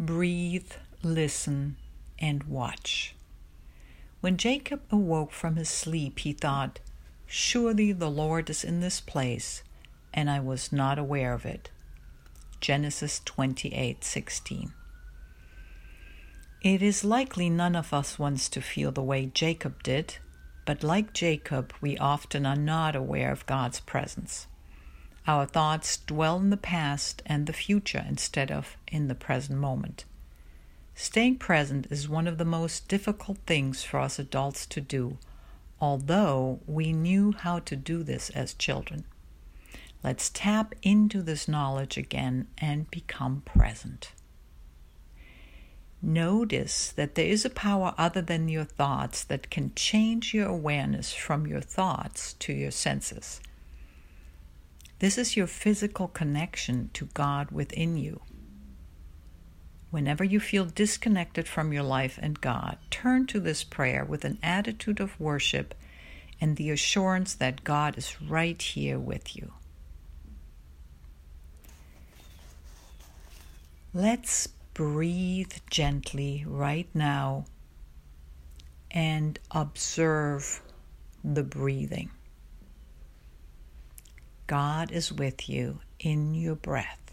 breathe, listen, and watch. When Jacob awoke from his sleep, he thought, Surely the Lord is in this place, and I was not aware of it. Genesis 28:16. It is likely none of us wants to feel the way Jacob did, but like Jacob, we often are not aware of God's presence. Our thoughts dwell in the past and the future instead of in the present moment. Staying present is one of the most difficult things for us adults to do, although we knew how to do this as children. Let's tap into this knowledge again and become present. Notice that there is a power other than your thoughts that can change your awareness from your thoughts to your senses. This is your physical connection to God within you. Whenever you feel disconnected from your life and God, turn to this prayer with an attitude of worship and the assurance that God is right here with you. Let's breathe gently right now and observe the breathing. God is with you in your breath.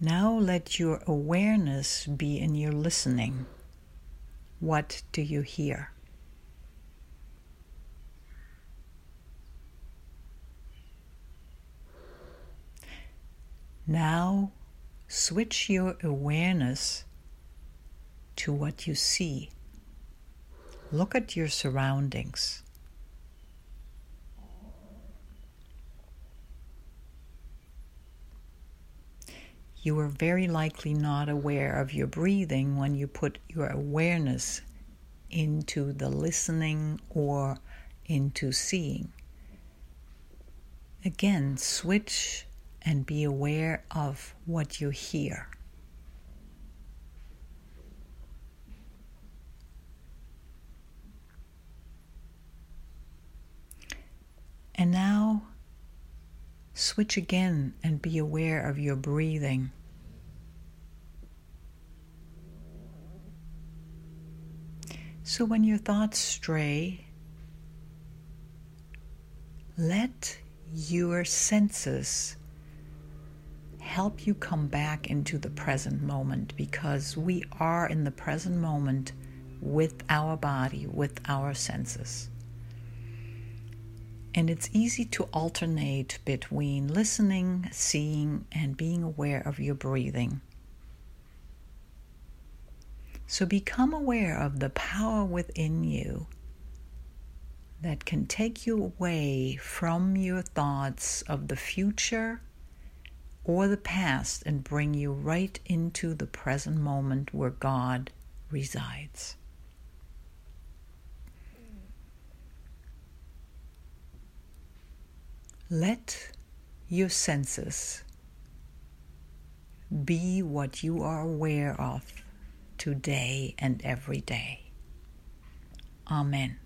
Now let your awareness be in your listening. What do you hear? Now switch your awareness to what you see. Look at your surroundings. You are very likely not aware of your breathing when you put your awareness into the listening or into seeing. Again, switch and be aware of what you hear. And now switch again and be aware of your breathing. So when your thoughts stray, let your senses help you come back into the present moment because we are in the present moment with our body, with our senses. And it's easy to alternate between listening, seeing, and being aware of your breathing. So become aware of the power within you that can take you away from your thoughts of the future or the past and bring you right into the present moment where God resides. Let your senses be what you are aware of today and every day. Amen.